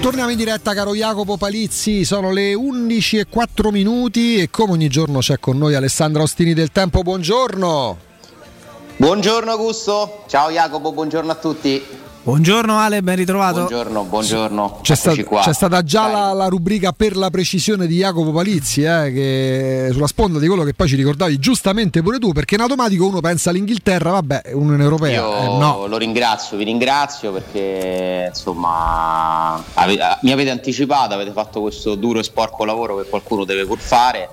Torniamo in diretta caro Jacopo Palizzi, sono le 11 e 4 minuti e come ogni giorno c'è con noi Alessandro Ostini del Tempo, buongiorno. Buongiorno Augusto, ciao Jacopo, buongiorno a tutti. Buongiorno Ale, ben ritrovato. Buongiorno, buongiorno. C'è, sta, c'è stata già la, la, rubrica per la precisione di Jacopo Palizzi, eh, che sulla sponda di quello che poi ci ricordavi giustamente pure tu, perché in automatico uno pensa all'Inghilterra, vabbè, Unione Europea. Io eh, no. lo ringrazio, vi ringrazio perché insomma ave, mi avete anticipato, avete fatto questo duro e sporco lavoro che qualcuno deve pur fare.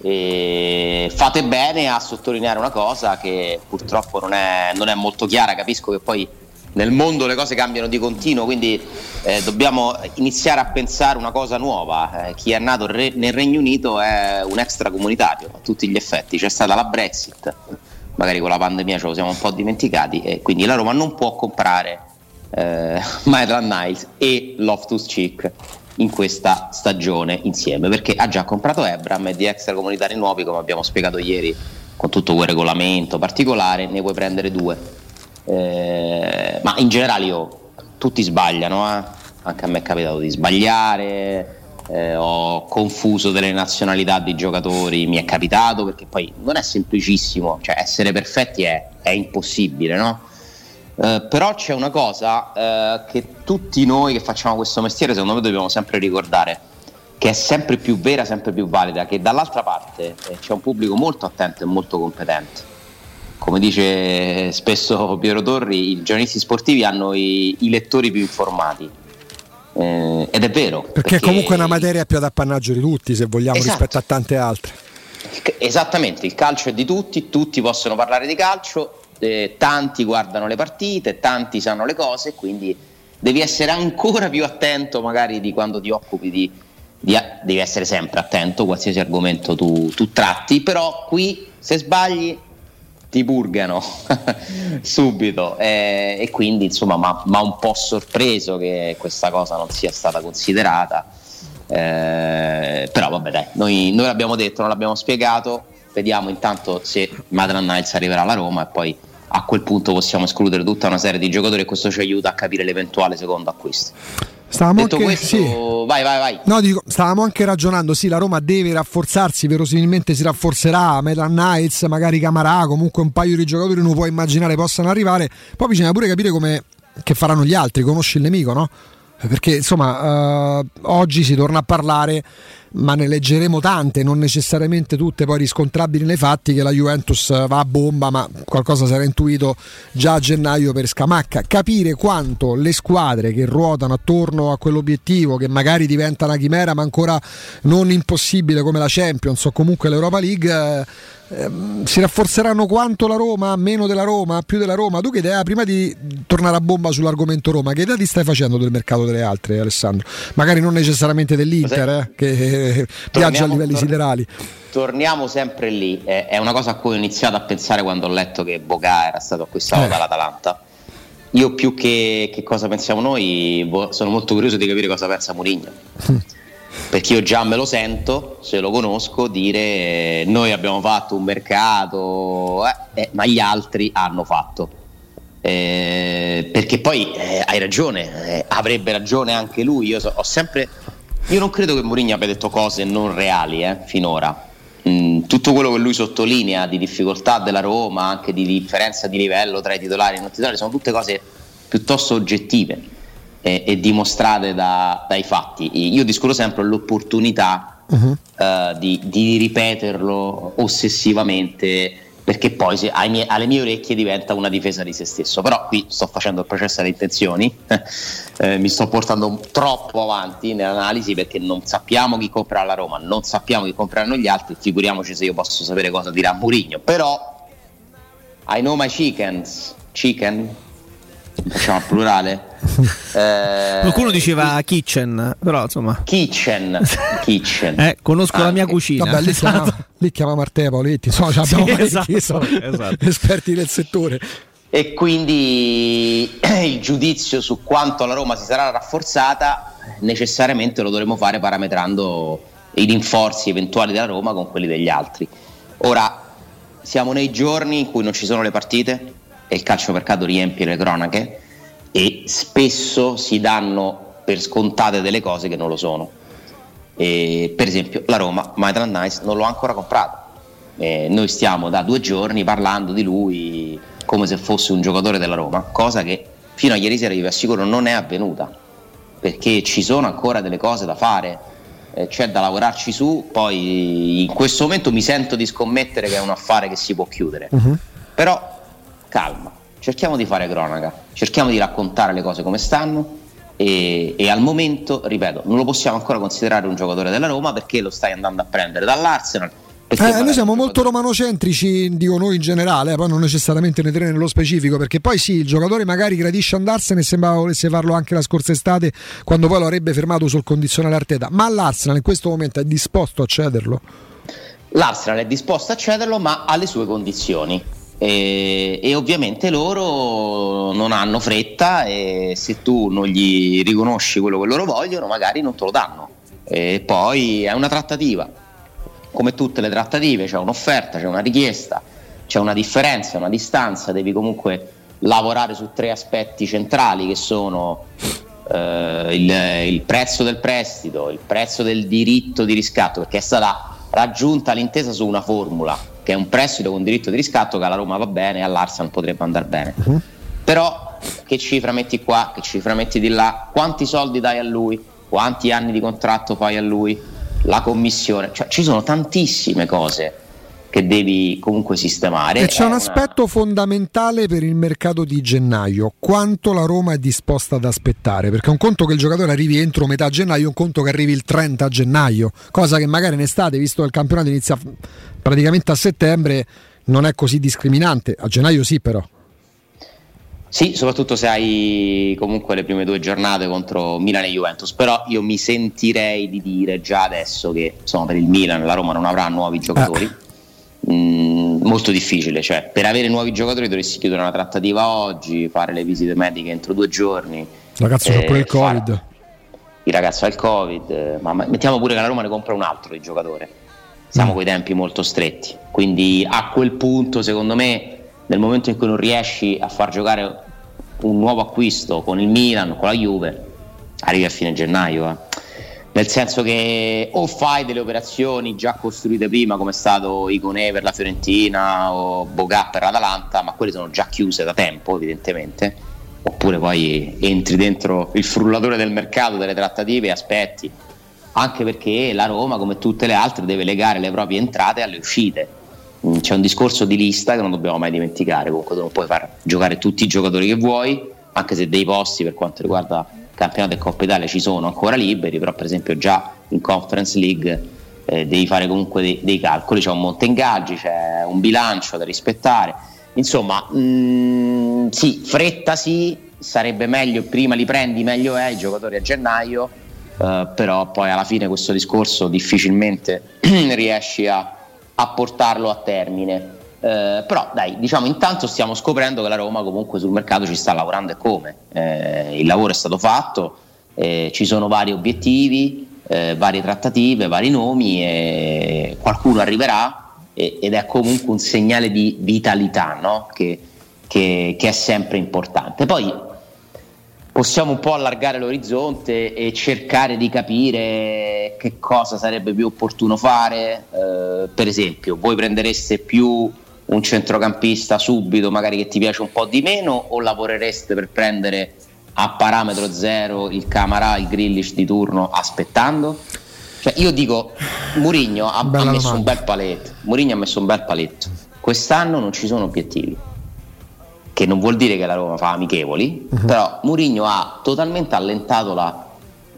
E fate bene a sottolineare una cosa che purtroppo non è, non è molto chiara, capisco che poi nel mondo le cose cambiano di continuo, quindi eh, dobbiamo iniziare a pensare una cosa nuova. Eh, chi è nato re- nel Regno Unito è un extracomunitario a tutti gli effetti. C'è stata la Brexit, magari con la pandemia ce lo siamo un po' dimenticati, e quindi la Roma non può comprare eh, Maitland Niles e Loftus Cheek in questa stagione insieme perché ha già comprato Ebram e di extracomunitari nuovi, come abbiamo spiegato ieri, con tutto quel regolamento particolare, ne puoi prendere due eh, ma in generale io, tutti sbagliano, eh? anche a me è capitato di sbagliare, eh, ho confuso delle nazionalità di giocatori, mi è capitato perché poi non è semplicissimo, cioè essere perfetti è, è impossibile, no? Eh, però c'è una cosa eh, che tutti noi che facciamo questo mestiere secondo me dobbiamo sempre ricordare, che è sempre più vera, sempre più valida, che dall'altra parte eh, c'è un pubblico molto attento e molto competente come dice spesso Piero Torri, i giornalisti sportivi hanno i, i lettori più informati. Eh, ed è vero. Perché, perché, comunque è una materia più ad appannaggio di tutti, se vogliamo, esatto. rispetto a tante altre. Esattamente, il calcio è di tutti, tutti possono parlare di calcio, eh, tanti guardano le partite, tanti sanno le cose, quindi devi essere ancora più attento magari di quando ti occupi di, di devi essere sempre attento, qualsiasi argomento tu, tu tratti, però qui se sbagli ti purgano subito. Eh, e quindi insomma mi ha un po' sorpreso che questa cosa non sia stata considerata. Eh, però vabbè dai noi, noi, l'abbiamo detto non l'abbiamo spiegato. Vediamo intanto se Madran Niles arriverà alla Roma e poi a quel punto possiamo escludere tutta una serie di giocatori e questo ci aiuta a capire l'eventuale secondo acquisto Stavamo Detto anche, questo, sì. vai, vai, vai. No, dico, stavamo anche ragionando, sì, la Roma deve rafforzarsi, verosimilmente si rafforzerà, Metal Knights, magari Camarà, comunque un paio di giocatori uno può immaginare possano arrivare, poi bisogna pure capire come che faranno gli altri, conosci il nemico, no? Perché insomma, uh, oggi si torna a parlare ma ne leggeremo tante, non necessariamente tutte poi riscontrabili nei fatti che la Juventus va a bomba, ma qualcosa sarà intuito già a gennaio per Scamacca. Capire quanto le squadre che ruotano attorno a quell'obiettivo, che magari diventa una chimera, ma ancora non impossibile come la Champions o comunque l'Europa League Ehm, si rafforzeranno quanto la Roma, meno della Roma, più della Roma? Tu che idea, prima di tornare a bomba sull'argomento Roma, che idea ti stai facendo del mercato delle altre, Alessandro? Magari non necessariamente dell'Inter, eh, che viaggia a livelli tor- siderali. Torniamo sempre lì, eh, è una cosa a cui ho iniziato a pensare quando ho letto che Boga era stato acquistato eh. dall'Atalanta. Io più che, che cosa pensiamo noi, boh, sono molto curioso di capire cosa pensa Mourinho. perché io già me lo sento, se lo conosco, dire noi abbiamo fatto un mercato, eh, eh, ma gli altri hanno fatto. Eh, perché poi eh, hai ragione, eh, avrebbe ragione anche lui. Io, so, ho sempre, io non credo che Mourinho abbia detto cose non reali eh, finora. Mm, tutto quello che lui sottolinea di difficoltà della Roma, anche di differenza di livello tra i titolari e non titolari, sono tutte cose piuttosto oggettive e, e dimostrate da, dai fatti. Io discorro sempre l'opportunità uh-huh. uh, di, di, ripeterlo ossessivamente perché poi mie, alle mie orecchie diventa una difesa di se stesso. Però qui sto facendo il processo delle intenzioni, eh, mi sto portando troppo avanti nell'analisi perché non sappiamo chi comprerà la Roma, non sappiamo chi compreranno gli altri, figuriamoci se io posso sapere cosa dirà Murigno. Però I know my chickens, chicken, facciamo al plurale. Eh, Qualcuno diceva kitchen, però insomma. Kitchen, kitchen. Eh, conosco ah, la mia cucina. Vabbè, lì, chiama, esatto. lì chiama Matteo Paoletti, insomma, sì, abbiamo esatto, esatto. esperti del settore. E quindi il giudizio su quanto la Roma si sarà rafforzata necessariamente lo dovremo fare parametrando i rinforzi eventuali della Roma con quelli degli altri. Ora siamo nei giorni in cui non ci sono le partite, e il calciomercato riempie le cronache e spesso si danno per scontate delle cose che non lo sono. E, per esempio la Roma, Maitland Nice, non l'ho ancora comprato. E noi stiamo da due giorni parlando di lui come se fosse un giocatore della Roma, cosa che fino a ieri sera vi assicuro non è avvenuta, perché ci sono ancora delle cose da fare, eh, c'è da lavorarci su, poi in questo momento mi sento di scommettere che è un affare che si può chiudere, uh-huh. però calma, cerchiamo di fare cronaca, cerchiamo di raccontare le cose come stanno e, e, al momento, ripeto, non lo possiamo ancora considerare un giocatore della Roma perché lo stai andando a prendere dall'Arsenal. Eh, noi siamo molto romanocentrici, dico noi in generale, eh, poi non necessariamente ne tre nello specifico, perché poi sì, il giocatore magari gradisce andarsene sembrava volesse farlo anche la scorsa estate, quando poi lo avrebbe fermato sul condizionale Arteta. Ma l'Arsenal in questo momento è disposto a cederlo? L'Arsenal è disposto a cederlo, ma alle sue condizioni e, e, ovviamente loro non hanno fretta e se tu non gli riconosci quello che loro vogliono magari non te lo danno. E poi è una trattativa. Come tutte le trattative c'è un'offerta, c'è una richiesta c'è una differenza, una distanza. Devi comunque lavorare su tre aspetti centrali che sono eh, il, il prezzo del prestito il prezzo del diritto di riscatto perché è stata raggiunta l'intesa su una formula che è un prestito con diritto di riscatto che alla Roma va bene e all'Arsenal potrebbe andare bene. Uh-huh. Però che cifra metti qua, che cifra metti di là, quanti soldi dai a lui, quanti anni di contratto fai a lui, la commissione, cioè ci sono tantissime cose che devi comunque sistemare. E c'è un una... aspetto fondamentale per il mercato di gennaio, quanto la Roma è disposta ad aspettare, perché un conto che il giocatore arrivi entro metà gennaio, un conto che arrivi il 30 gennaio, cosa che magari in estate, visto che il campionato inizia praticamente a settembre, non è così discriminante, a gennaio sì però. Sì, soprattutto se hai comunque le prime due giornate contro Milan e Juventus, però io mi sentirei di dire già adesso che insomma, per il Milan la Roma non avrà nuovi giocatori. Eh mh, molto difficile. Cioè, per avere nuovi giocatori dovresti chiudere una trattativa oggi, fare le visite mediche entro due giorni. Ragazzi, c'è pure il Covid. Fare... Il ragazzo ha il Covid, ma mettiamo pure che la Roma ne compra un altro di giocatore. Siamo mm. con i tempi molto stretti. Quindi a quel punto, secondo me, nel momento in cui non riesci a far giocare un nuovo acquisto con il Milan, con la Juve, arrivi a fine gennaio. Eh nel senso che o fai delle operazioni già costruite prima come è stato Iconè per la Fiorentina o Bogà per l'Atalanta ma quelle sono già chiuse da tempo evidentemente. Oppure poi entri dentro il frullatore del mercato delle trattative e aspetti. Anche perché la Roma come tutte le altre deve legare le proprie entrate alle uscite. Mm, c'è un discorso di lista che non dobbiamo mai dimenticare. Comunque tu non puoi far giocare tutti i giocatori che vuoi anche se dei posti per quanto riguarda campionato e Coppa Italia ci sono ancora liberi, però per esempio già in Conference League eh, devi fare comunque dei, dei, calcoli, c'è un monte ingaggi, c'è un bilancio da rispettare. Insomma, mh, mm, sì, fretta sì, sarebbe meglio, prima li prendi meglio è, i giocatori a gennaio, eh, però poi alla fine questo discorso difficilmente riesci a, a portarlo a termine. Eh, però dai, diciamo intanto stiamo scoprendo che la Roma comunque sul mercato ci sta lavorando e come. Eh, il lavoro è stato fatto, eh, ci sono vari obiettivi, eh, varie trattative, vari nomi e qualcuno arriverà ed è comunque un segnale di vitalità no? che, che, che è sempre importante. Poi possiamo un po' allargare l'orizzonte e cercare di capire che cosa sarebbe più opportuno fare. Eh, per esempio, voi prendereste più un centrocampista subito, magari che ti piace un po' di meno, o lavorereste per prendere a parametro zero il Camarà, il Grillish di turno aspettando? Cioè, io dico, Murigno ha, ha messo un bel paletto. Murigno ha messo un bel paletto. Quest'anno non ci sono obiettivi. Che non vuol dire che la Roma fa amichevoli, uh-huh. però Murigno ha totalmente allentato la,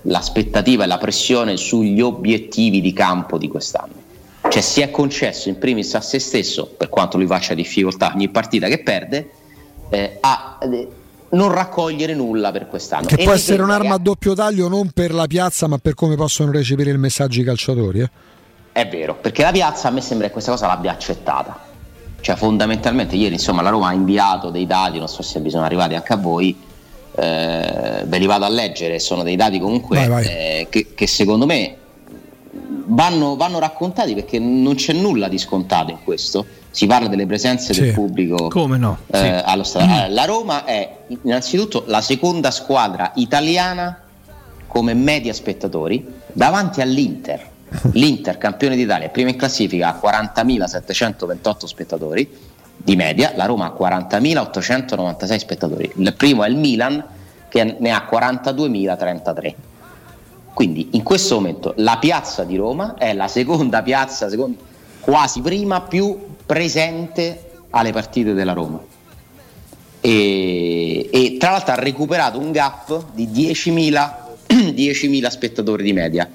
l'aspettativa e la pressione sugli obiettivi di campo di quest'anno cioè si è concesso in primis a se stesso, per quanto lui faccia difficoltà ogni partita che perde, eh, a eh, non raccogliere nulla per quest'anno. Che e può essere un'arma a doppio taglio non per la piazza, ma per come possono recepire il messaggio i calciatori. Eh? È vero, perché la piazza a me sembra che questa cosa l'abbia accettata. Cioè fondamentalmente ieri insomma la Roma ha inviato dei dati, non so se bisogna arrivare anche a voi, eh, ve li vado a leggere, sono dei dati comunque vai, vai. Eh, che, che secondo me vanno, vanno, raccontati perché non c'è nulla di scontato in questo. Si parla delle presenze sì. del pubblico no? eh, sì. allo stadio. Mm. La Roma è innanzitutto la seconda squadra italiana come media spettatori davanti all'Inter. L'Inter, campione d'Italia, prima in classifica a 40.728 spettatori di media, la Roma ha 40.896 spettatori. Il primo è il Milan che ne ha 42.033. Quindi in questo momento la piazza di Roma è la seconda piazza, seconda, quasi prima, più presente alle partite della Roma. E, e tra l'altro ha recuperato un gap di 10.000, 10.000 spettatori di media,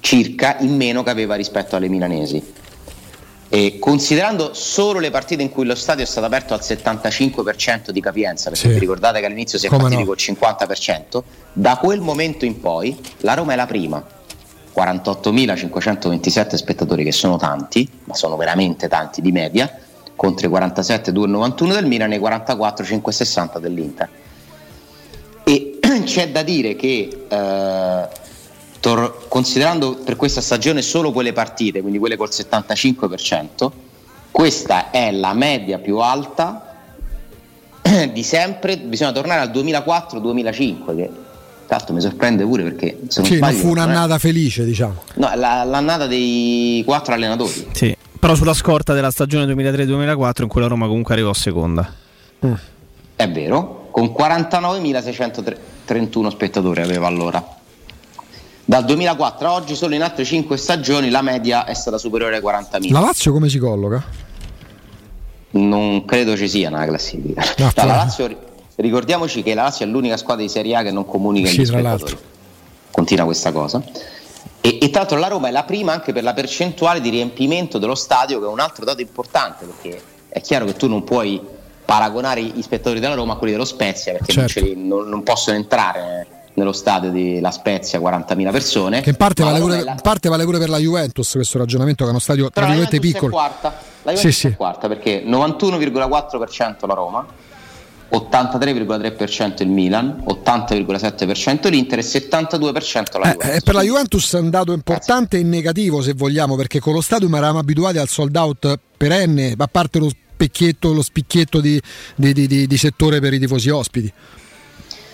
circa in meno che aveva rispetto alle milanesi. E considerando solo le partite in cui lo stadio è stato aperto al 75% di capienza, perché sì. vi ricordate che all'inizio si è Come partiti no. col 50%, da quel momento in poi la Roma è la prima. 48.527 spettatori che sono tanti, ma sono veramente tanti di media, contro i 47,291 del Milan e i 44,560 dell'Inter. E c'è da dire che eh, tor- considerando per questa stagione solo quelle partite, quindi quelle col 75%, questa è la media più alta di sempre, bisogna tornare al 2004-2005 che tra l'altro mi sorprende pure perché se non sì, sbaglio, fu un'annata è... felice diciamo no, la, l'annata dei quattro allenatori sì però sulla scorta della stagione 2003-2004 in cui la Roma comunque arrivò seconda. Mm. È vero, con 49.631 spettatori aveva allora. Dal 2004 a oggi, solo in altre 5 stagioni, la media è stata superiore ai 40.000. La Lazio come si colloca? Non credo ci sia una classifica. No, la Lazio, ricordiamoci che la Lazio è l'unica squadra di Serie A che non comunica sì, gli spettatori. Continua questa cosa. E, e, tra l'altro la Roma è la prima anche per la percentuale di riempimento dello stadio, che è un altro dato importante, perché è chiaro che tu non puoi paragonare gli spettatori della Roma a quelli dello Spezia, perché certo. non, non, non, possono entrare nello stadio della Spezia 40.000 persone. Che in parte, vale pure, la... parte vale pure, per la Juventus questo ragionamento, che è uno stadio tra virgolette piccolo. La quarta, la Juventus sì, è quarta perché 91,4% la Roma 83,3% il Milan, 80,7% l'Inter e 72% la Juventus. Eh, per la Juventus è un dato importante e negativo se vogliamo, perché con lo stadium eravamo abituati al sold out perenne, a parte lo specchietto, lo spicchietto di, di, di, di settore per i tifosi ospiti.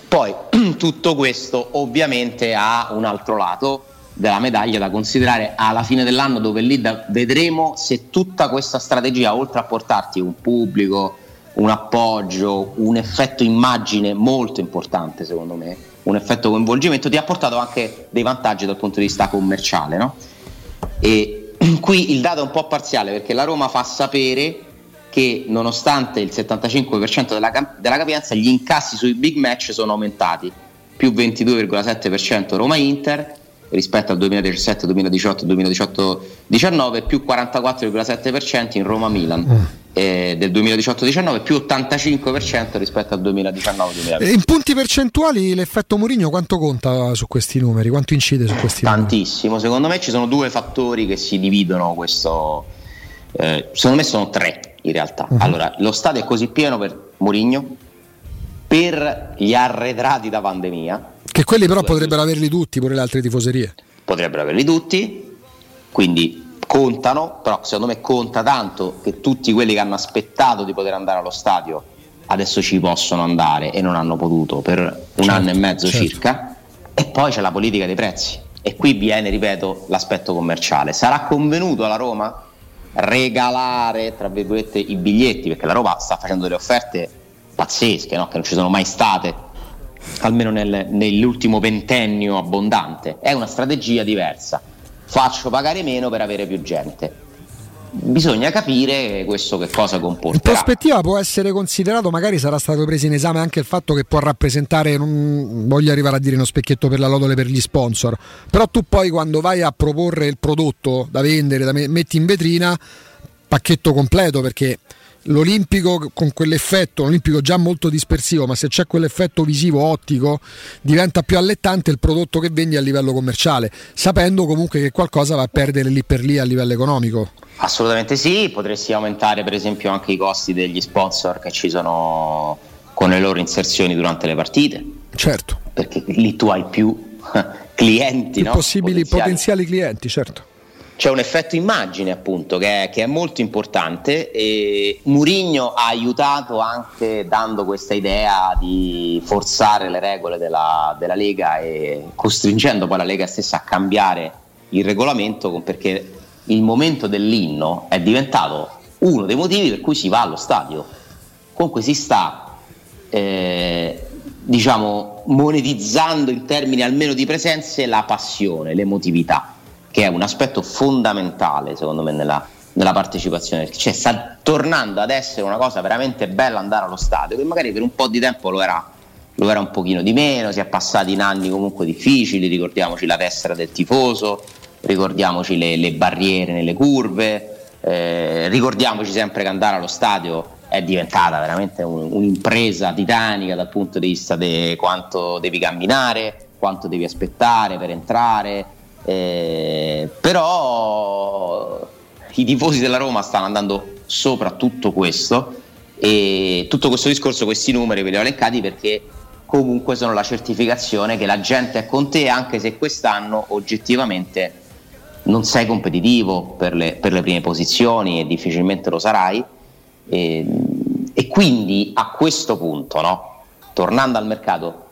Poi tutto questo ovviamente ha un altro lato della medaglia da considerare alla fine dell'anno dove lì da, vedremo se tutta questa strategia oltre a portarti un pubblico un appoggio, un effetto immagine molto importante secondo me, un effetto coinvolgimento, ti ha portato anche dei vantaggi dal punto di vista commerciale. No? E qui il dato è un po' parziale perché la Roma fa sapere che nonostante il 75% della, della capienza gli incassi sui big match sono aumentati, più 22,7% Roma-Inter rispetto al 2017, 2018, 2018-19 più 44,7% in Roma-Milan. Mm eh, del 2018-19 più 85% rispetto al 2019-2020. In punti percentuali l'effetto Mourinho quanto conta su questi numeri? Quanto incide su questi numeri? Tantissimo, secondo me ci sono due fattori che si dividono questo, eh, secondo me sono tre in realtà. Uh-huh. Allora, lo stadio è così pieno per Mourinho, per gli arretrati da pandemia. Che quelli però potrebbero averli tutti, pure le altre tifoserie. Potrebbero averli tutti, quindi contano, però secondo me conta tanto che tutti quelli che hanno aspettato di poter andare allo stadio adesso ci possono andare e non hanno potuto per un certo, anno e mezzo certo. circa. E poi c'è la politica dei prezzi. E qui viene, ripeto, l'aspetto commerciale. Sarà convenuto alla Roma regalare, tra virgolette, i biglietti, perché la Roma sta facendo delle offerte pazzesche, no? che non ci sono mai state, almeno nel, nell'ultimo ventennio abbondante. È una strategia diversa faccio pagare meno per avere più gente. Bisogna capire questo che cosa comporta. In prospettiva può essere considerato, magari sarà stato preso in esame anche il fatto che può rappresentare, non voglio arrivare a dire uno specchietto per la lodole per gli sponsor, però tu poi quando vai a proporre il prodotto da vendere, da metti in vetrina, pacchetto completo perché l'Olimpico con quell'effetto, l'Olimpico già molto dispersivo, ma se c'è quell'effetto visivo ottico diventa più allettante il prodotto che vendi a livello commerciale, sapendo comunque che qualcosa va a perdere lì per lì a livello economico. Assolutamente sì, potresti aumentare per esempio anche i costi degli sponsor che ci sono con le loro inserzioni durante le partite. Certo. Perché lì tu hai più clienti, più no? possibili potenziali. potenziali clienti, certo c'è un effetto immagine appunto che è, che è molto importante e Murigno ha aiutato anche dando questa idea di forzare le regole della, della, Lega e costringendo poi la Lega stessa a cambiare il regolamento perché il momento dell'inno è diventato uno dei motivi per cui si va allo stadio. Comunque si sta eh, diciamo monetizzando in termini almeno di presenze la passione, l'emotività che è un aspetto fondamentale secondo me nella, nella partecipazione, cioè sta tornando ad essere una cosa veramente bella andare allo stadio, che magari per un po' di tempo lo era, lo era un pochino di meno, si è passati in anni comunque difficili, ricordiamoci la tessera del tifoso, ricordiamoci le, le barriere nelle curve, eh, ricordiamoci sempre che andare allo stadio è diventata veramente un, un'impresa titanica dal punto di vista di quanto devi camminare, quanto devi aspettare per entrare, eh, però i tifosi della Roma stanno andando sopra tutto questo e tutto questo discorso, questi numeri ve li ho elencati perché comunque sono la certificazione che la gente è con te anche se quest'anno oggettivamente non sei competitivo per le, per le prime posizioni e difficilmente lo sarai e, e quindi a questo punto, no? tornando al mercato,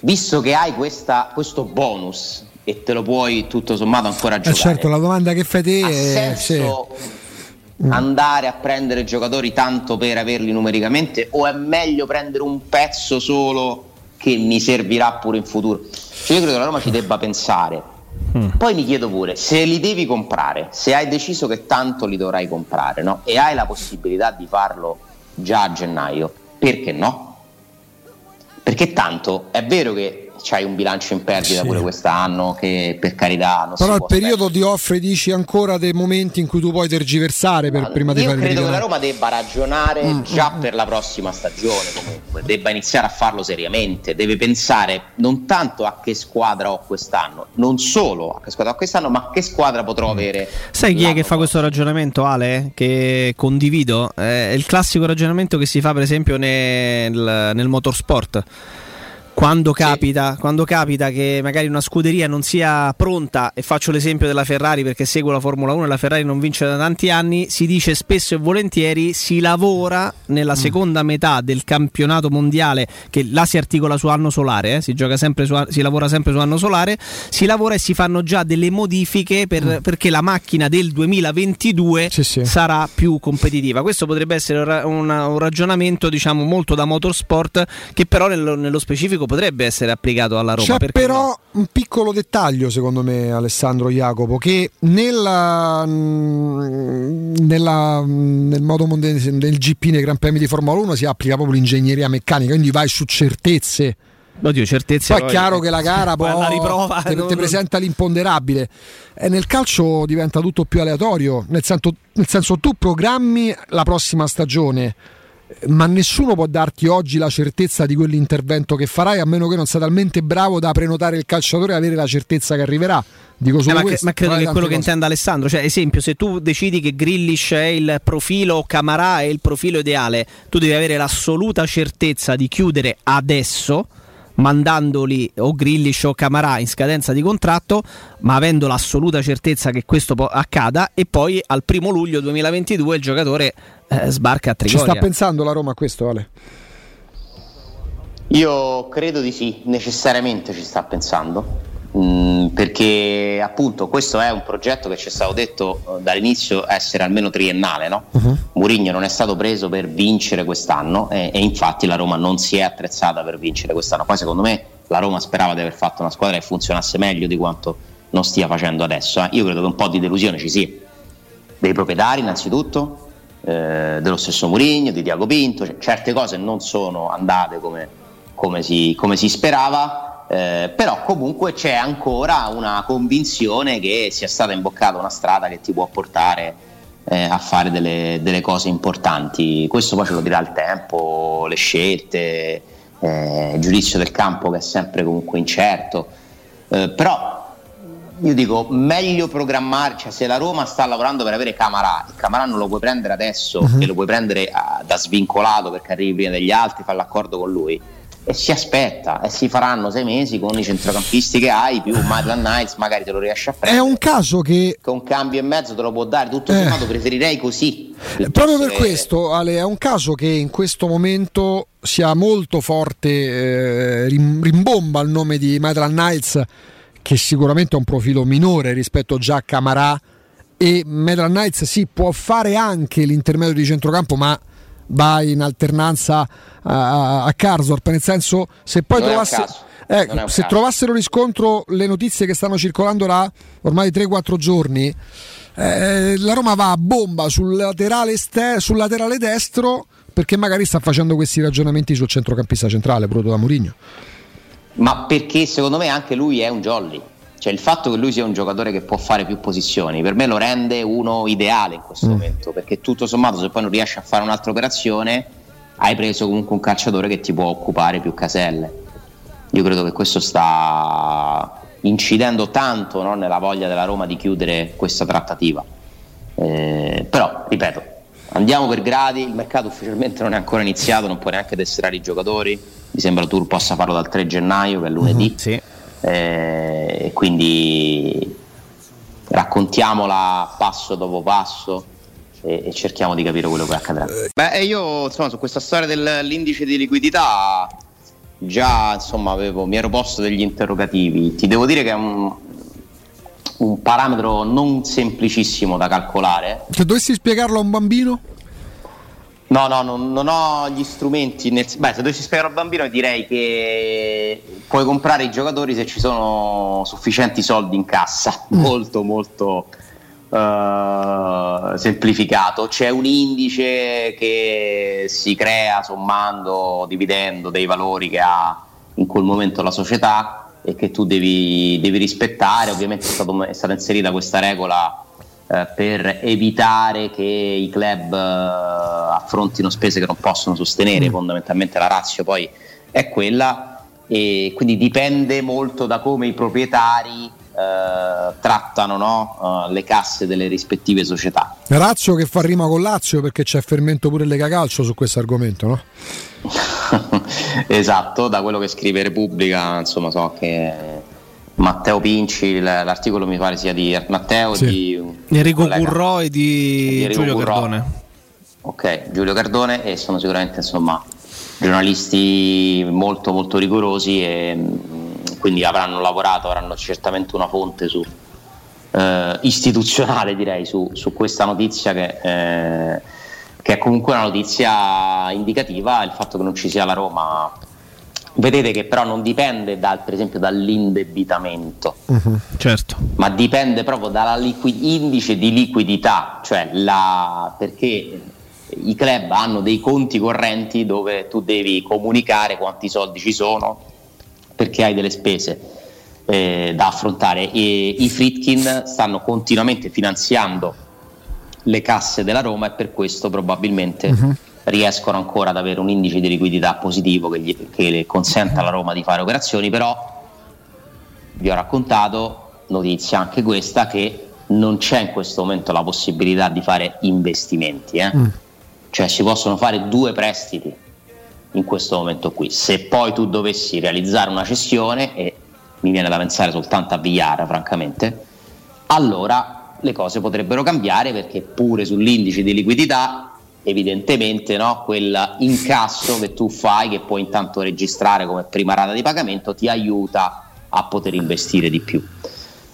visto che hai questa, questo bonus e te lo puoi tutto sommato ancora eh, giocare. Eh certo, la domanda che fai te ha è senso sì. andare a prendere giocatori tanto per averli numericamente o è meglio prendere un pezzo solo che mi servirà pure in futuro? Cioè io credo che la Roma ci debba pensare. Mm. Poi mi chiedo pure, se li devi comprare, se hai deciso che tanto li dovrai comprare no? e hai la possibilità di farlo già a gennaio, perché no? Perché tanto è vero che c'hai un bilancio in perdita sì. pure quest'anno che per carità non però il periodo ti offre dici ancora dei momenti in cui tu puoi tergiversare per, prima di fare io credo che la Roma debba ragionare mm, già mm, per la prossima stagione comunque debba iniziare a farlo seriamente deve pensare non tanto a che squadra ho quest'anno non solo a che squadra ho quest'anno ma a che squadra potrò mm. avere sai chi è che fa questo ragionamento Ale? che condivido è il classico ragionamento che si fa per esempio nel, nel motorsport quando capita, sì. quando capita, che magari una scuderia non sia pronta, e faccio l'esempio della Ferrari perché seguo la Formula 1 e la Ferrari non vince da tanti anni, si dice spesso e volentieri si lavora nella mm. seconda metà del campionato mondiale, che là si articola su anno solare, eh? si, su, si, lavora sempre su anno solare, si lavora e si fanno già delle modifiche per, mm. perché la macchina del 2022 sì, sì. sarà più competitiva. Questo potrebbe essere un, un ragionamento diciamo molto da motorsport che però nello, nello specifico potrebbe essere applicato alla Roma. C'è però no? un piccolo dettaglio, secondo me, Alessandro Jacopo, che nella, nella, nel modo mondiale del GP nei Gran Premi di Formula 1 si applica proprio l'ingegneria meccanica, quindi vai su certezze. Oddio, certezze. Poi è chiaro che la gara poi la riprova, ti, non... presenta l'imponderabile. E nel calcio diventa tutto più aleatorio, nel senso, nel senso tu programmi la prossima stagione ma nessuno può darti oggi la certezza di quell'intervento che farai a meno che non sia talmente bravo da prenotare il calciatore e avere la certezza che arriverà. Dico solo eh, ma, questo, ma credo che quello cose. che intenda Alessandro, cioè esempio, se tu decidi che Grillish è il profilo Camarà è il profilo ideale, tu devi avere l'assoluta certezza di chiudere adesso mandandoli o Grillish o Camarà in scadenza di contratto, ma avendo l'assoluta certezza che questo accada e poi al primo luglio 2022 il giocatore eh, sbarca a Trigoria. Ci sta pensando la Roma a questo, Ale? Io credo di sì, necessariamente ci sta pensando. Mm, perché appunto questo è un progetto che ci è stato detto uh, dall'inizio essere almeno triennale. No? Uh-huh. Murigno non è stato preso per vincere quest'anno e, e, infatti la Roma non si è attrezzata per vincere quest'anno. Poi secondo me la Roma sperava di aver fatto una squadra che funzionasse meglio di quanto non stia facendo adesso. Eh. Io credo che un po' di delusione ci sia. Dei proprietari innanzitutto, eh, dello stesso Murigno, di Diago Pinto, cioè, certe cose non sono andate come, come, si, come si sperava eh, però comunque c'è ancora una convinzione che sia stata imboccata una strada che ti può portare eh, a fare delle, delle, cose importanti. Questo poi ce lo dirà il tempo, le scelte, eh, il giudizio del campo che è sempre comunque incerto. Eh, però io dico meglio programmare, cioè se la Roma sta lavorando per avere Camarà, il Camarà non lo puoi prendere adesso uh-huh. e lo puoi prendere uh, da svincolato perché arrivi prima degli altri, fa l'accordo con lui e si aspetta e si faranno sei mesi con i centrocampisti che hai più Maitland Knights magari te lo riesci a prendere. è un caso che con cambio e mezzo te lo può dare tutto eh. sommato preferirei così. Proprio per che... questo Ale è un caso che in questo momento sia molto forte eh, rimbomba il nome di Maitland Knights che sicuramente ha un profilo minore rispetto già a Camarà e Maitland Knights sì può fare anche l'intermedio di centrocampo ma va in alternanza a, a nel senso se poi trovasse, eh, se trovassero riscontro le notizie che stanno circolando da ormai 3-4 giorni, eh, la Roma va a bomba sul laterale, ste- sul laterale destro perché magari sta facendo questi ragionamenti sul centrocampista centrale, prodotto da Mourinho. Ma perché secondo me anche lui è un jolly cioè il fatto che lui sia un giocatore che può fare più posizioni, per me lo rende uno ideale in questo mm. momento, perché tutto sommato se poi non riesci a fare un'altra operazione, hai preso comunque un calciatore che ti può occupare più caselle. Io credo che questo sta incidendo tanto no, nella voglia della Roma di chiudere questa trattativa. Eh, però, ripeto, andiamo per gradi, il mercato ufficialmente non è ancora iniziato, non può neanche tesserare i giocatori, mi sembra tu possa farlo dal 3 gennaio, che è lunedì. Mm-hmm, sì eh, quindi raccontiamola passo dopo passo e, e, cerchiamo di capire quello che accadrà. Beh, io insomma su questa storia dell'indice di liquidità già insomma avevo, mi ero posto degli interrogativi. Ti devo dire che è un, un parametro non semplicissimo da calcolare. Se dovessi spiegarlo a un bambino? No, no, non, non ho gli strumenti. Nel, beh, se dovessi spiegare al bambino, direi che puoi comprare i giocatori se ci sono sufficienti soldi in cassa. Mm. Molto, molto uh, semplificato. C'è un indice che si crea sommando, dividendo dei valori che ha in quel momento la società e che tu devi, devi rispettare. Ovviamente è, stato, è stata inserita questa regola eh, per evitare che i club eh, affrontino spese che non possono sostenere, mm. fondamentalmente la razio poi è quella e quindi dipende molto da come i proprietari eh, trattano no? uh, le casse delle rispettive società. Razio che fa rima con Lazio perché c'è fermento pure Lega Calcio su questo argomento, no? esatto, da quello che scrive Repubblica, insomma so che Matteo Pinci, l'articolo mi pare sia di Matteo sì. di Enrico Curro e di, di Giulio Currò. Cardone. Ok, Giulio Cardone e sono sicuramente insomma giornalisti molto molto rigorosi e mm, quindi avranno lavorato, avranno certamente una fonte su, eh, istituzionale direi su, su, questa notizia che, eh, che è comunque una notizia indicativa, il fatto che non ci sia la Roma Vedete che però non dipende dal, per esempio dall'indebitamento, uh-huh, certo. ma dipende proprio dall'indice di liquidità, cioè la, perché i club hanno dei conti correnti dove tu devi comunicare quanti soldi ci sono perché hai delle spese eh, da affrontare. E i Fritkin stanno continuamente finanziando le casse della Roma e per questo probabilmente uh-huh riescono ancora ad avere un indice di liquidità positivo che, gli, che consenta alla Roma di fare operazioni, però vi ho raccontato, notizia anche questa, che non c'è in questo momento la possibilità di fare investimenti, eh? mm. cioè si possono fare due prestiti in questo momento qui. Se poi tu dovessi realizzare una cessione, e mi viene da pensare soltanto a Villara, francamente, allora le cose potrebbero cambiare perché pure sull'indice di liquidità evidentemente no, quel incasso che tu fai, che puoi intanto registrare come prima rata di pagamento, ti aiuta a poter investire di più.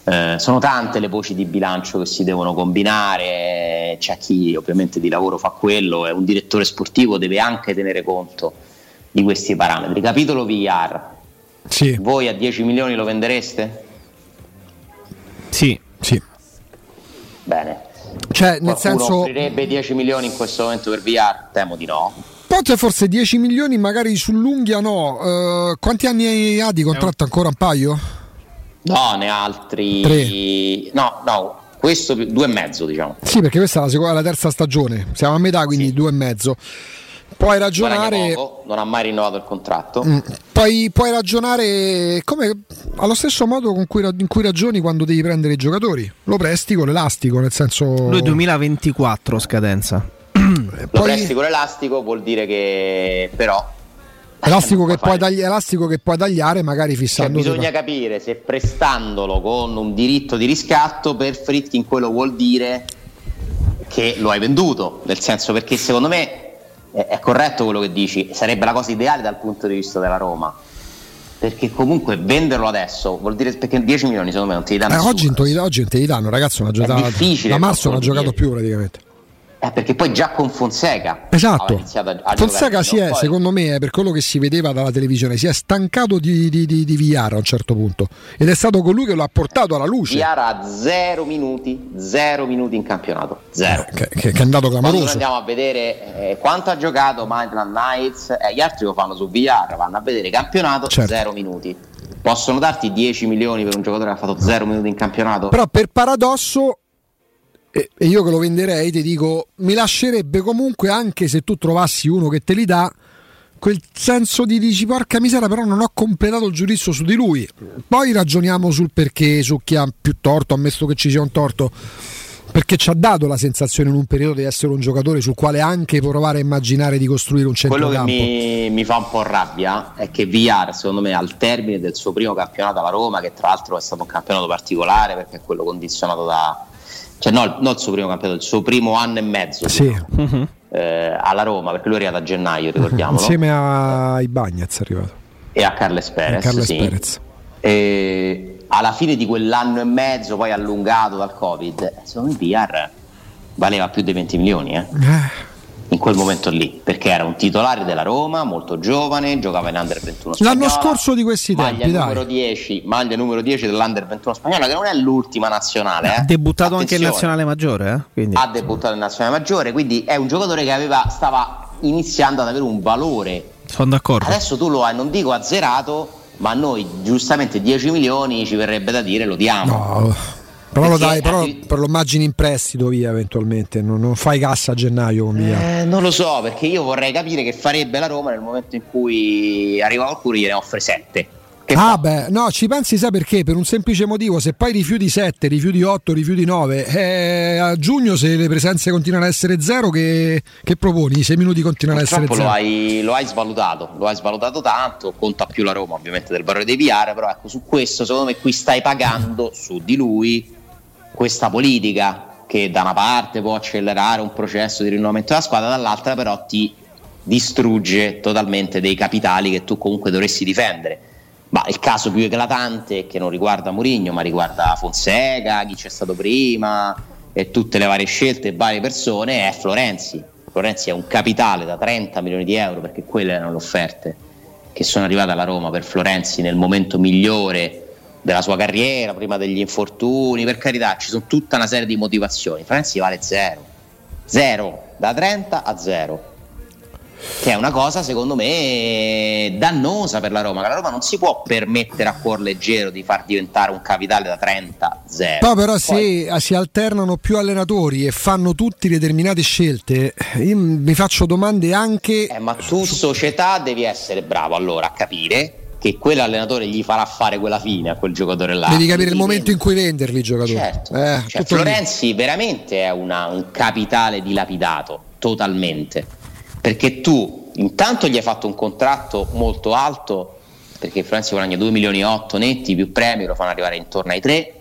Eh, sono tante le voci di bilancio che si devono combinare, c'è chi ovviamente di lavoro fa quello e un direttore sportivo deve anche tenere conto di questi parametri. Capitolo VR, sì. voi a 10 milioni lo vendereste? Sì, sì. Bene, cioè, nel senso. offrirebbe 10 milioni in questo momento per VR? Temo di no. Potre forse 10 milioni, magari sull'unghia no. Uh, quanti anni ha di contratto? Ancora un paio? No, ne ha altri. Tre. No, no, questo due e mezzo, diciamo. Sì, perché questa è la, seconda, la terza stagione. Siamo a metà, quindi sì. due e mezzo. Puoi ragionare. Poco, non ha mai rinnovato il contratto. Mm. Poi puoi ragionare come, allo stesso modo cui, in cui ragioni quando devi prendere i giocatori. Lo presti con l'elastico, nel senso. Lui 2024 scadenza. Lo Poi... presti con l'elastico vuol dire che però Elastico che, puoi tagli- elastico che puoi tagliare magari fissando. Cioè, bisogna capire se prestandolo con un diritto di riscatto per Fritkin quello vuol dire che lo hai venduto, nel senso perché secondo me è, corretto quello che dici, sarebbe la cosa ideale dal punto di vista della Roma. Perché comunque venderlo adesso vuol dire perché 10 milioni secondo me non ti danno eh, oggi, oggi non te li danno ragazzi una giocata da marzo non ha giocato più praticamente eh, perché poi già con Fonseca esatto. a, a Fonseca si è poi... secondo me per quello che si vedeva dalla televisione si è stancato di, di, di, di Viara a un certo punto. Ed è stato colui che lo ha portato alla luce. Viara ha zero minuti zero minuti in campionato. Zero. Eh, che, che, è andato clamoroso. quando andiamo a vedere eh, quanto ha giocato Maitland Knights eh, gli altri lo fanno su Viara vanno a vedere campionato certo. zero minuti. Possono darti 10 milioni per un giocatore che ha fatto zero minuti in campionato? Però per paradosso e, io che lo venderei ti dico mi lascerebbe comunque anche se tu trovassi uno che te li dà quel senso di dici porca misera però non ho completato il giudizio su di lui poi ragioniamo sul perché su chi ha più torto ammesso che ci sia un torto perché ci ha dato la sensazione in un periodo di essere un giocatore sul quale anche provare a immaginare di costruire un centrocampo. Quello che mi, mi fa un po' rabbia è che Villar, secondo me, al termine del suo primo campionato alla Roma, che tra l'altro è stato un campionato particolare perché è quello condizionato da, cioè no, non il suo primo campionato, il suo primo anno e mezzo sì. uh-huh. eh, alla Roma, perché lui è arrivato a gennaio, ricordiamolo. Insieme ai Bagnets è arrivato. E a Carles Perez. Carles sì. Perez. E alla fine di quell'anno e mezzo, poi allungato dal Covid, secondo me PR valeva più di 20 milioni. Eh? In quel momento lì, perché era un titolare della Roma, molto giovane, giocava in Under 21 spagnola. L'anno scorso di questi maglia tempi, numero 10, maglia numero 10 dell'Under 21 spagnola, che non è l'ultima nazionale. Eh. Ha debuttato Attenzione. anche in nazionale maggiore. Eh? Quindi. Ha debuttato in nazionale maggiore, quindi è un giocatore che aveva, stava iniziando ad avere un valore. Sono d'accordo. Adesso tu lo hai, non dico azzerato, ma noi giustamente 10 milioni ci verrebbe da dire lo diamo. No però lo dai, però per lo immagini in prestito via eventualmente, non, non fai cassa a gennaio con via. Eh, non lo so, perché io vorrei capire che farebbe la Roma nel momento in cui arriva qualcuno e gliene offre 7 che ah, fa? beh, no, ci pensi, sai perché? Per un semplice motivo: se poi rifiuti 7, rifiuti 8, rifiuti 9, eh, a giugno, se le presenze continuano a essere zero, che, che proponi? I 6 minuti continuano a essere zero. Lo hai, lo hai svalutato, lo hai svalutato tanto. Conta più la Roma, ovviamente, del valore dei VR. Però ecco, su questo, secondo me, qui stai pagando su di lui questa politica che da una parte può accelerare un processo di rinnovamento della squadra, dall'altra però ti distrugge totalmente dei capitali che tu comunque dovresti difendere ma il caso più eclatante, che non riguarda Mourinho, ma riguarda Fonseca, chi c'è stato prima e tutte le varie scelte e varie persone, è Florenzi. Florenzi è un capitale da 30 milioni di euro, perché quelle erano le offerte che sono arrivate alla Roma per Florenzi nel momento migliore della sua carriera, prima degli infortuni, per carità, ci sono tutta una serie di motivazioni. Florenzi vale zero, zero, da 30 a zero che è una cosa secondo me dannosa per la Roma, la Roma non si può permettere a cuor leggero di far diventare un capitale da 30 a 0. No, però se si alternano più allenatori e fanno tutti determinate scelte, io mi faccio domande anche... Eh, ma tu società devi essere bravo allora a capire che quell'allenatore gli farà fare quella fine a quel giocatore là. Devi capire il momento in cui venderli i giocatori. Certo. Eh, cioè, Florenzi lì. veramente è una, un capitale dilapidato, totalmente perché tu intanto gli hai fatto un contratto molto alto perché Florenzi guadagna 2 milioni e 8 netti più premi lo fanno arrivare intorno ai 3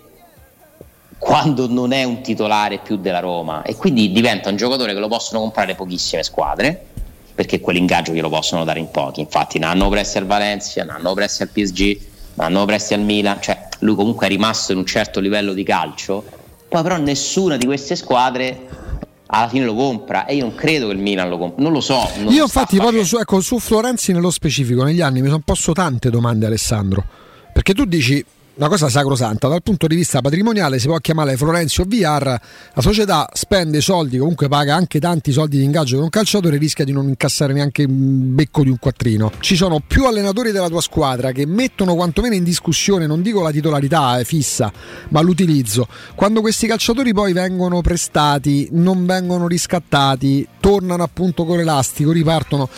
quando non è un titolare più della Roma e quindi diventa un giocatore che lo possono comprare pochissime squadre perché quell'ingaggio glielo possono dare in pochi. Infatti ne hanno presti al Valencia, ne hanno presti al PSG ne hanno presti al Milan. Cioè lui comunque è rimasto in un certo livello di calcio. Poi però nessuna di queste squadre alla fine lo compra. E io non credo che il Milan lo compri, non lo so. Non io infatti proprio su, ecco, su Florenzi nello specifico negli anni mi sono posto tante domande Alessandro, perché tu dici una cosa sacrosanta dal punto di vista patrimoniale si può chiamare Florenzio VR la società spende soldi comunque paga anche tanti soldi di ingaggio per un calciatore rischia di non incassare neanche un becco di un quattrino. Ci sono più allenatori della tua squadra che mettono quantomeno in discussione non dico la titolarità eh, fissa ma l'utilizzo. Quando questi calciatori poi vengono prestati non vengono riscattati tornano appunto con l'elastico ripartono.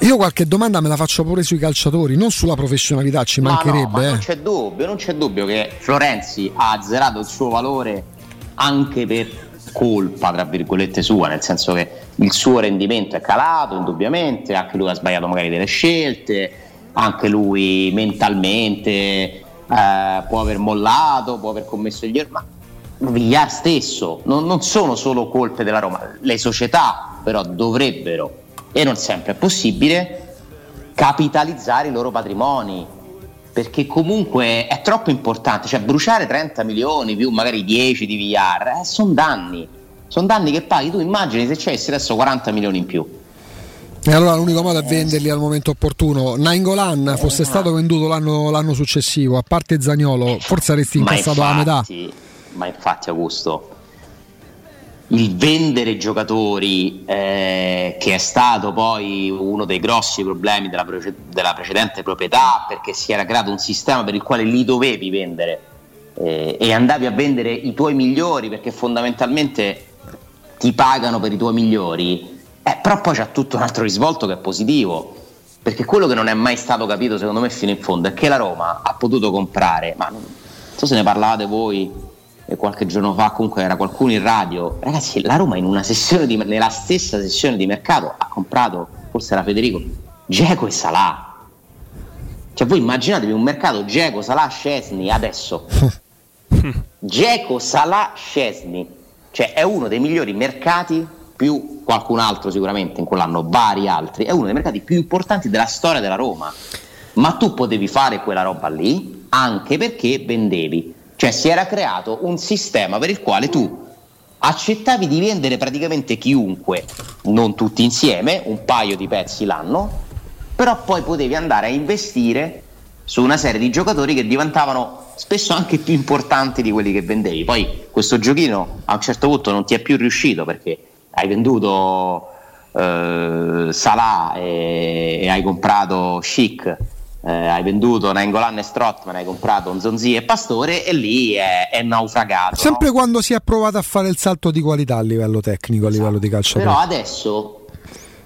Io qualche domanda me la faccio pure sui calciatori non sulla professionalità ci mancherebbe no, ma non eh. c'è dubbio non c'è dubbio che Florenzi ha azzerato il suo valore anche per colpa, tra virgolette, sua, nel senso che il suo rendimento è calato indubbiamente, anche lui ha sbagliato magari delle scelte, anche lui mentalmente eh, può aver mollato, può aver commesso gli errori, ma Villar stesso, non, non sono solo colpe della Roma, le società però dovrebbero, e non sempre è possibile, capitalizzare i loro patrimoni, perché comunque è troppo importante, cioè bruciare 30 milioni più magari 10 di VR, eh, sono danni, sono danni che paghi, tu immagini se c'è adesso 40 milioni in più. E allora l'unico modo è venderli al momento opportuno. Nainggolan fosse stato venduto l'anno, l'anno, successivo, a parte Zagnolo, forse avresti incassato la metà. Ma infatti Augusto, il vendere giocatori, eh, che è stato poi uno dei grossi problemi della, pre- della, precedente proprietà, perché si era creato un sistema per il quale li dovevi vendere eh, e andavi a vendere i tuoi migliori perché fondamentalmente ti pagano per i tuoi migliori, eh, però poi c'è tutto un altro risvolto che è positivo. Perché quello che non è mai stato capito, secondo me, fino in fondo è che la Roma ha potuto comprare, ma non so se ne parlavate voi qualche giorno fa comunque era qualcuno in radio, ragazzi la Roma in una sessione di, nella stessa sessione di mercato ha comprato, forse era Federico, Geco e Salah. Cioè voi immaginatevi un mercato Geco, Salah, Scesni adesso. Geco, Salah, Scesni. Cioè è uno dei migliori mercati più qualcun altro sicuramente in quell'anno, vari altri, è uno dei mercati più importanti della storia della Roma. Ma tu potevi fare quella roba lì anche perché vendevi cioè si era creato un sistema per il quale tu accettavi di vendere praticamente chiunque, non tutti insieme, un paio di pezzi l'anno, però poi potevi andare a investire su una serie di giocatori che diventavano spesso anche più importanti di quelli che vendevi. Poi questo giochino a un certo punto non ti è più riuscito perché hai venduto eh, Salah e, e hai comprato Chic eh, hai venduto Nangolan e Strottman, hai comprato un Zonzi e Pastore e lì è, è naufragato. Sempre no? quando si è provato a fare il salto di qualità a livello tecnico, a esatto. livello di calcio. Però adesso,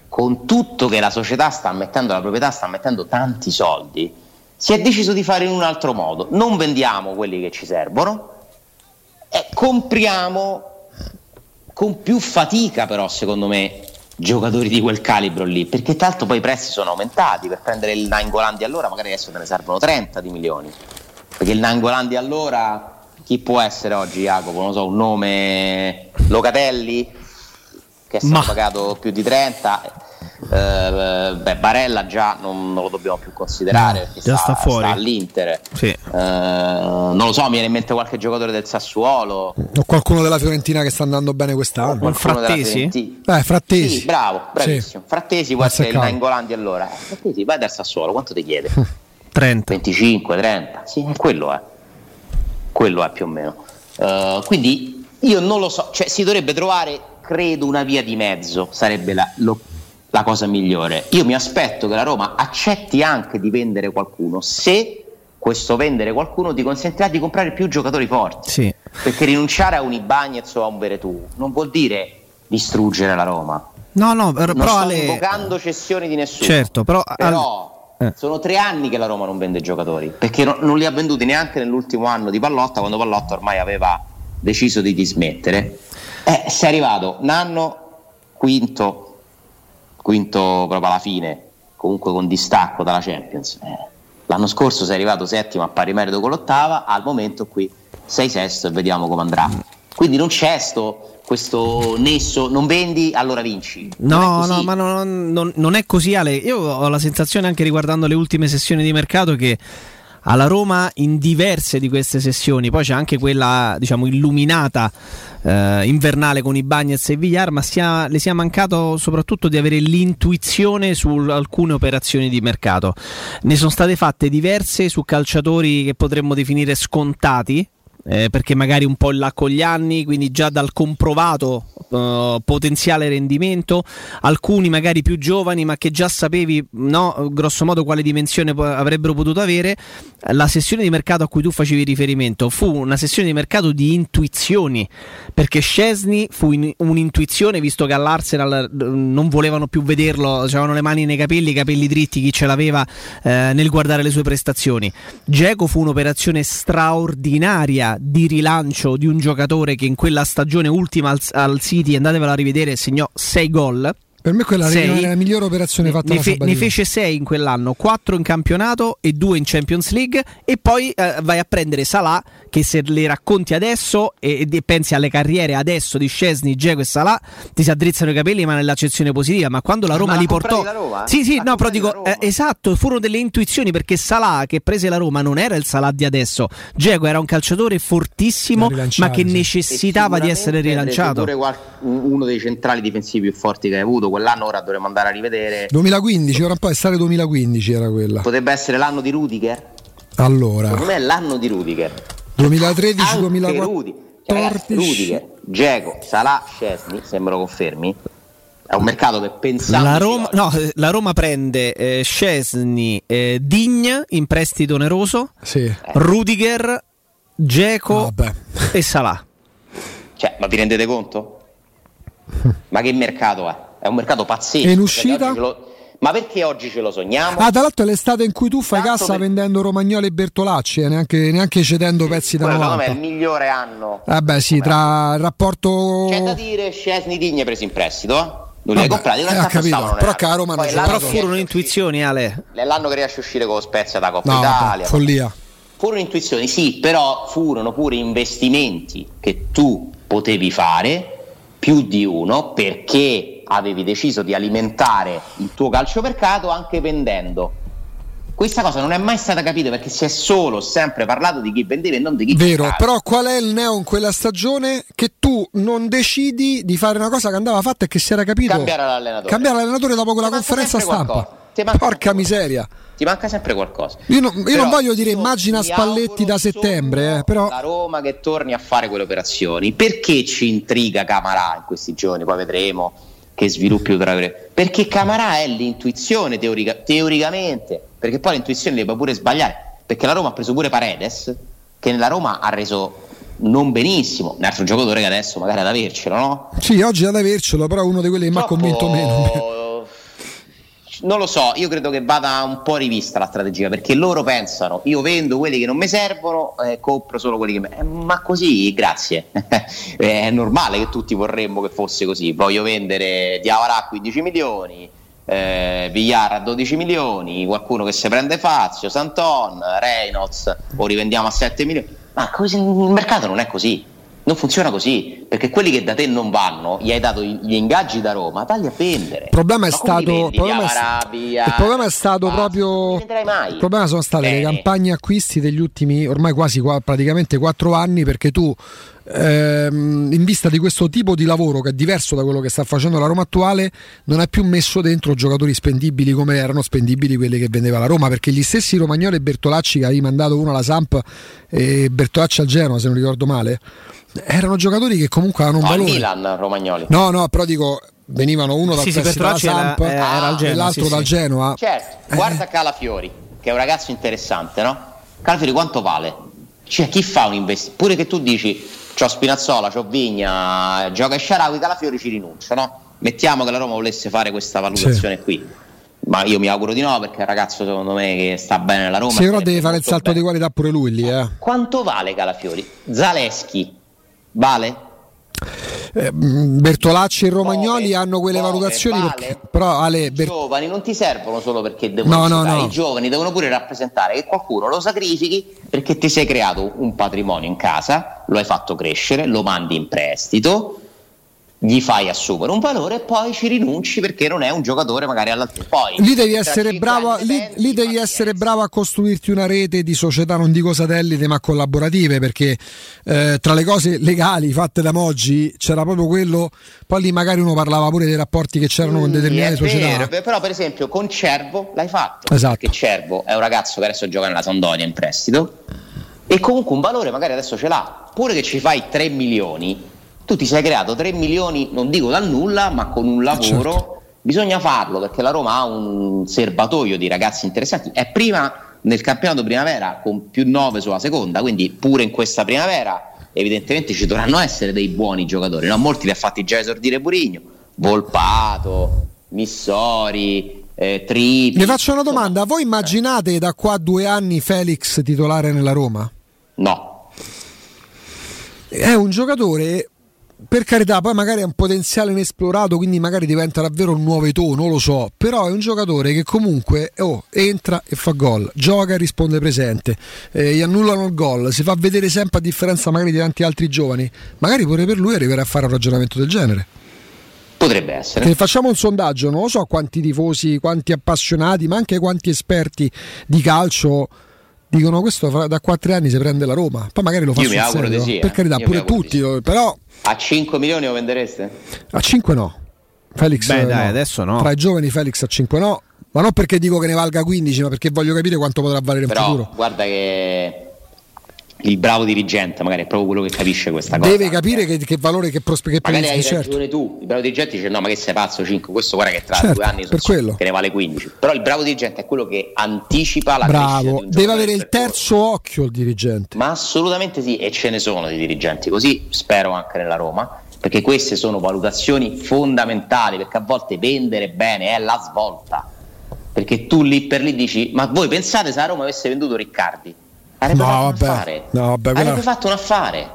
con tutto che la società sta mettendo, la proprietà sta mettendo tanti soldi, si è deciso di fare in un altro modo. Non vendiamo quelli che ci servono e compriamo con più fatica però secondo me giocatori di quel calibro lì, perché tanto poi i prezzi sono aumentati, per prendere il Nangolan allora magari adesso te ne servono 30 di milioni, perché il Nangolan allora chi può essere oggi Jacopo? Non so, un nome Locatelli che è stato Ma... pagato più di 30 eh, beh, Barella già non, non, lo dobbiamo più considerare no, già sta, sta, fuori. sta all'Inter. Sì. eh, non lo so mi viene in mente qualche giocatore del Sassuolo. O qualcuno della Fiorentina che sta andando bene quest'anno. Un Frattesi? Beh, Frattesi. Sì, bravo bravissimo. Sì. Frattesi può essere il Naingolandi allora. Eh, Frattesi vai dal Sassuolo quanto ti chiede? 30 25 30 sì quello è. Quello è più o meno. Uh, quindi io non lo so cioè si dovrebbe trovare credo una via di mezzo sarebbe la, lo, la cosa migliore. Io mi aspetto che la Roma accetti anche di vendere qualcuno se questo vendere qualcuno ti consentirà di comprare più giocatori forti. Sì. Perché rinunciare a un Ibagnez o a un Veretù non vuol dire distruggere la Roma. No, no, per, non però sto Ale... invocando cessioni di nessuno. Certo, però, però eh. sono tre anni che la Roma non vende giocatori, perché no, non li ha venduti neanche nell'ultimo anno di Pallotta, quando Pallotta ormai aveva deciso di dismettere. Eh, sei arrivato un anno quinto quinto proprio alla fine, comunque con distacco dalla Champions. Eh, l'anno scorso sei arrivato settimo a pari merito con l'ottava, al momento qui sei sesto e vediamo come andrà. Quindi non c'è sto, questo nesso, non vendi, allora vinci. No, no, ma no, non, non è così Ale. Io ho la sensazione anche riguardando le ultime sessioni di mercato che alla Roma in diverse di queste sessioni, poi c'è anche quella diciamo illuminata eh, invernale con i Bagnets e Villar, ma sia, le sia mancato soprattutto di avere l'intuizione su alcune operazioni di mercato. Ne sono state fatte diverse su calciatori che potremmo definire scontati, eh, perché magari un po' là con gli anni, quindi già dal comprovato uh, potenziale rendimento, alcuni magari più giovani ma che già sapevi no, grosso modo quale dimensione po- avrebbero potuto avere, la sessione di mercato a cui tu facevi riferimento fu una sessione di mercato di intuizioni, perché Scesni fu in- un'intuizione visto che all'Arsenal non volevano più vederlo, avevano le mani nei capelli, i capelli dritti, chi ce l'aveva eh, nel guardare le sue prestazioni. Geco fu un'operazione straordinaria di rilancio di un giocatore che in quella stagione ultima al, al City andatevela a rivedere, segnò 6 gol per me quella sei, è la migliore operazione fatta ne, fe, ne fece 6 in quell'anno, 4 in campionato e 2 in Champions League e poi eh, vai a prendere Salah che se le racconti adesso e, e pensi alle carriere adesso di Scesni, Geco e Salah ti si addrizzano i capelli ma nell'accezione positiva, ma quando la Roma ma li portò Roma? Sì, sì, no, però dico eh, esatto, furono delle intuizioni perché Salah che prese la Roma non era il Salah di adesso. Geco era un calciatore fortissimo ma che necessitava di essere rilanciato. Pure uno dei centrali difensivi più forti che hai avuto quell'anno ora dovremmo andare a rivedere. 2015 ora un po' è stato 2015 era quella. Potrebbe essere l'anno di Rudiger? Allora. Secondo me è l'anno di Rudiger. 2013 2014 Rudi, cioè, Rudiger Geco Salah Scesni se me lo confermi? È un mercato che pensavo la Roma, no, la Roma prende eh, Scesni eh, Digna in prestito oneroso sì. Rudiger Geco e Salah. Cioè ma vi rendete conto? ma che mercato è? È un mercato pazzesco. E in uscita? Ma perché oggi ce lo sogniamo? Ah, tra l'altro è l'estate in cui tu fai Tanto cassa per... vendendo Romagnoli e Bertolacci, eh, neanche, neanche, cedendo pezzi da Quello 90. è il migliore anno. Eh beh sì, tra il rapporto... C'è da dire Scesni Digne presi in prestito, eh? non li hai comprati, non eh, capito, però caro ma però furono intuizioni Ale l'anno che riesce a uscire con lo Spezia da Coppa no, Italia follia furono intuizioni sì però furono pure investimenti che tu potevi fare più di uno perché avevi deciso di alimentare il tuo calciomercato anche vendendo. Questa cosa non è mai stata capita perché si è solo sempre parlato di chi vendeva e non di chi Vero, giocava. però qual è il neo in quella stagione che tu non decidi di fare una cosa che andava fatta e che si era capito? Cambiare l'allenatore. Cambiare l'allenatore dopo quella conferenza stampa. Porca miseria. Ti manca sempre qualcosa. Io, no, io non voglio dire immagina Spalletti da settembre, eh, però la Roma che torni a fare quelle operazioni. Perché ci intriga Camarà in questi giorni? Poi vedremo che sviluppi ulteriore. Perché Camarà è l'intuizione teorica, teoricamente, perché poi l'intuizione le può pure sbagliare. Perché la Roma ha preso pure Paredes, che nella Roma ha reso non benissimo, un altro giocatore che adesso magari è ad avercelo, no? Sì, oggi è ad avercelo, però uno di quelli che mi ha convinto meno non lo so, io credo che vada un po' rivista la strategia perché loro pensano io vendo quelli che non mi servono e eh, compro solo quelli che mi... Eh, ma così, grazie. è normale che tutti vorremmo che fosse così. Voglio vendere Diavara a 15 milioni, eh, Villar a 12 milioni, qualcuno che si prende Fazio, Santon, Reynolds, o rivendiamo a 7 milioni. Ma così, il mercato non è così. Non funziona così, perché quelli che da te non vanno, gli hai dato gli ingaggi da Roma, tagli a vendere. Il problema è stato. Problema è, Arabia, il problema è stato proprio. Il problema sono state Bene. le campagne acquisti degli ultimi ormai quasi praticamente quattro anni, perché tu ehm, in vista di questo tipo di lavoro che è diverso da quello che sta facendo la Roma attuale, non hai più messo dentro giocatori spendibili come erano spendibili quelli che vendeva la Roma, perché gli stessi Romagnoli e Bertolacci che avevi mandato uno alla Samp e Bertolacci al Genoa, se non ricordo male erano giocatori che comunque avevano un no, valore. Milan, Romagnoli. No, no, però dico venivano uno dal sì, sì, Samp era, era ah, e l'altro sì, dal Genoa. Certo, guarda eh. Calafiori, che è un ragazzo interessante, no? Calafiori quanto vale? Cioè, chi fa un investimento? Pure che tu dici, c'ho Spinazzola, c'ho Vigna, gioca e Sharawi, Calafiori ci rinuncia, no? Mettiamo che la Roma volesse fare questa valutazione qui. Ma io mi auguro di no perché è un ragazzo secondo me che sta bene nella Roma. Sì, però deve fare il salto bene. di qualità pure lui lì. Eh. Quanto vale Calafiori? Zaleschi, Vale? Eh, Bertolacci e Romagnoli Bove, hanno quelle Bove, valutazioni vale. perché, però Ale, Ber... i giovani non ti servono solo perché devono no, no, no. i giovani devono pure rappresentare che qualcuno lo sacrifichi perché ti sei creato un patrimonio in casa lo hai fatto crescere lo mandi in prestito gli fai assumere un valore e poi ci rinunci perché non è un giocatore magari all'altro. Poi lì devi essere bravo, lì, lì devi essere bravo a costruirti una rete di società, non dico satellite, ma collaborative, perché eh, tra le cose legali fatte da Moggi c'era proprio quello, poi lì magari uno parlava pure dei rapporti che c'erano mm, con determinate società. Vero, però per esempio con Cervo l'hai fatto, esatto. perché Cervo è un ragazzo che adesso gioca nella Sandonia in prestito e comunque un valore magari adesso ce l'ha, pure che ci fai 3 milioni tu ti sei creato 3 milioni, non dico dal nulla, ma con un lavoro. Certo. Bisogna farlo perché la Roma ha un serbatoio di ragazzi interessanti. È prima nel campionato primavera con più 9 sulla seconda, quindi pure in questa primavera evidentemente ci dovranno essere dei buoni giocatori. No? Molti li ha fatti già esordire Purigno, Volpato, Missori, eh, Tripi. Mi faccio una domanda, voi immaginate da qua a due anni Felix titolare nella Roma? No. È un giocatore per carità, poi magari è un potenziale inesplorato, quindi magari diventa davvero un nuovo Eto'o, non lo so, però è un giocatore che comunque oh, entra e fa gol, gioca e risponde presente, eh, gli annullano il gol, si fa vedere sempre a differenza magari di tanti altri giovani, magari pure per lui arriverà a fare un ragionamento del genere. Potrebbe essere. Che facciamo un sondaggio, non lo so quanti tifosi, quanti appassionati, ma anche quanti esperti di calcio dicono questo da quattro anni si prende la Roma. Poi magari lo fa Io mi auguro di sì. Per eh. carità, Io pure tutti, sì. però a 5 milioni lo vendereste? A 5 no. Felix Beh, dai, no. adesso no. Tra i giovani Felix a 5 no. Ma non perché dico che ne valga 15, ma perché voglio capire quanto potrà valere in Però, futuro. Guarda che il bravo dirigente magari è proprio quello che capisce questa cosa. Deve capire che, che valore, che prospettiva Magari hai certo. ragione tu, il bravo dirigente dice no ma che sei pazzo 5, questo guarda che tra Certo, due anni per quello. che ne vale 15. Però il bravo dirigente è quello che anticipa la Bravo, deve avere il terzo occhio il dirigente. Ma assolutamente sì, e ce ne sono di dirigenti così, spero anche nella Roma, perché queste sono valutazioni fondamentali, perché a volte vendere bene è la svolta. Perché tu lì per lì dici, ma voi pensate se la Roma avesse venduto Riccardi? Avrebbe No, fatto vabbè, un affare. no, vabbè, quella- Avrebbe fatto un affare.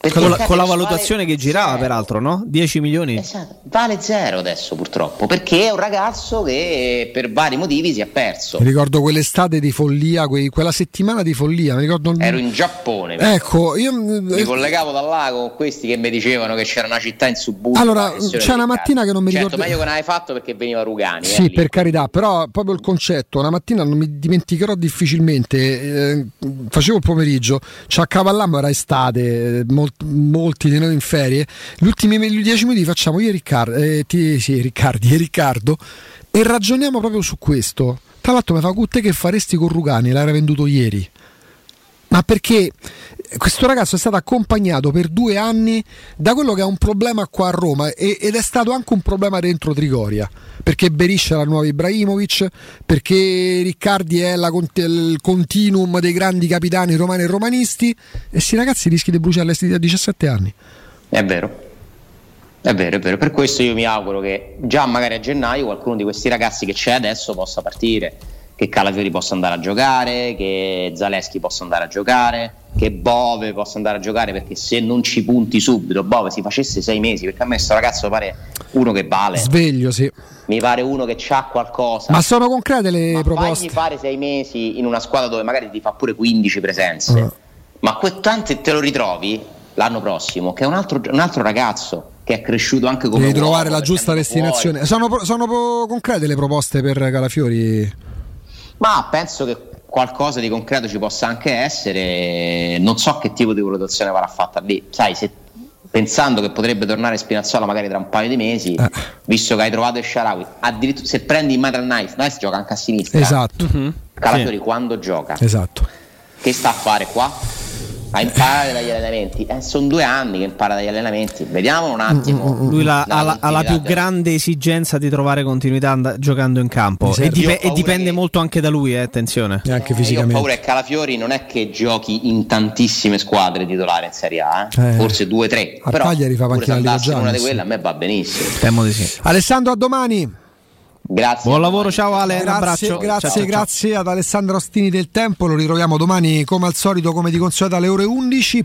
Con la, con la valutazione vale che girava, zero. peraltro, no? 10 milioni. Esatto, vale zero adesso purtroppo, perché è un ragazzo che per vari motivi si è perso. Mi ricordo quell'estate di follia, quei- quella settimana di follia. Mi ricordo Ero in Giappone. Ecco, io Mi collegavo da là con questi che mi dicevano che c'era una città in suburbio. Allora, c'è una mattina che non mi certo, ricordo- meglio che non hai fatto perché veniva Rugani. eh, Sì, lì. per carità, però proprio il concetto, una mattina non mi dimenticherò difficilmente, eh, facevo il pomeriggio, ci accavallammo, era estate, eh, mol- molti di noi in ferie, gli ultimi dieci minuti facciamo io e Riccardo, eh, ti- sì, Riccardi e Riccardo e ragioniamo proprio su questo. Tra l'altro mi fa Gutte che faresti con Rugani, l'era venduto ieri. Ma perché questo ragazzo è stato accompagnato per due anni da quello che è un problema qua a Roma e- ed è stato anche un problema dentro Trigoria. Perché Beriscia la nuova Ibrahimovic, perché Riccardi è la il continuum dei grandi capitani romani e romanisti. E sti ragazzi rischi di bruciare a 17 anni. È vero. È vero, è vero. Per questo io mi auguro che già magari a gennaio qualcuno di questi ragazzi che c'è adesso possa partire. Che Calafiori possa andare a giocare, che Zaleschi possa andare a giocare, che Bove possa andare a giocare perché se non ci punti subito, Bove si facesse sei mesi, perché a me questo ragazzo pare uno che vale, Sveglio, sì. mi pare uno che ha qualcosa. Ma sono concrete le Ma proposte? fagli fare sei mesi in una squadra dove magari ti fa pure 15 presenze, Ah. ma que- tante te lo ritrovi l'anno prossimo, che è un altro, un altro ragazzo che è cresciuto anche come Devi trovare uomo, la giusta destinazione. Sono, sono concrete le proposte per Calafiori? Ma penso che qualcosa di concreto ci possa anche essere. Non so che tipo di valutazione verrà fatta lì. Sai, se pensando che potrebbe tornare Spinazzola magari tra un paio di mesi, Eh. visto che hai trovato il Sharawi, addirittura se prendi il Metal Knife, Knife gioca anche a sinistra. Esatto, Calafiori quando gioca? esatto. Che sta a fare qua? A imparare dagli allenamenti. Eh, sono due anni che impara dagli allenamenti. Vediamo un attimo. Lui la- la ha, la, ha la più grande esigenza di trovare continuità and- giocando in campo. E, ho e dipende che- molto anche da lui, eh, attenzione. E anche Eh, io ho fisicamente. paura che Calafiori non è che giochi in tantissime squadre titolare in Serie A, eh. Eh. forse due o tre. A Però Cagliari fa panchina in una di quelle a me va benissimo. Temo di sì. Alessandro, a domani. Grazie. Buon lavoro, ciao Ale. Un Grazie, abbraccio. grazie, Ciao, ciao, ciao. grazie ad Alessandro Ostini del Tempo. Lo ritroviamo domani come al solito, come di consueto alle ore 11.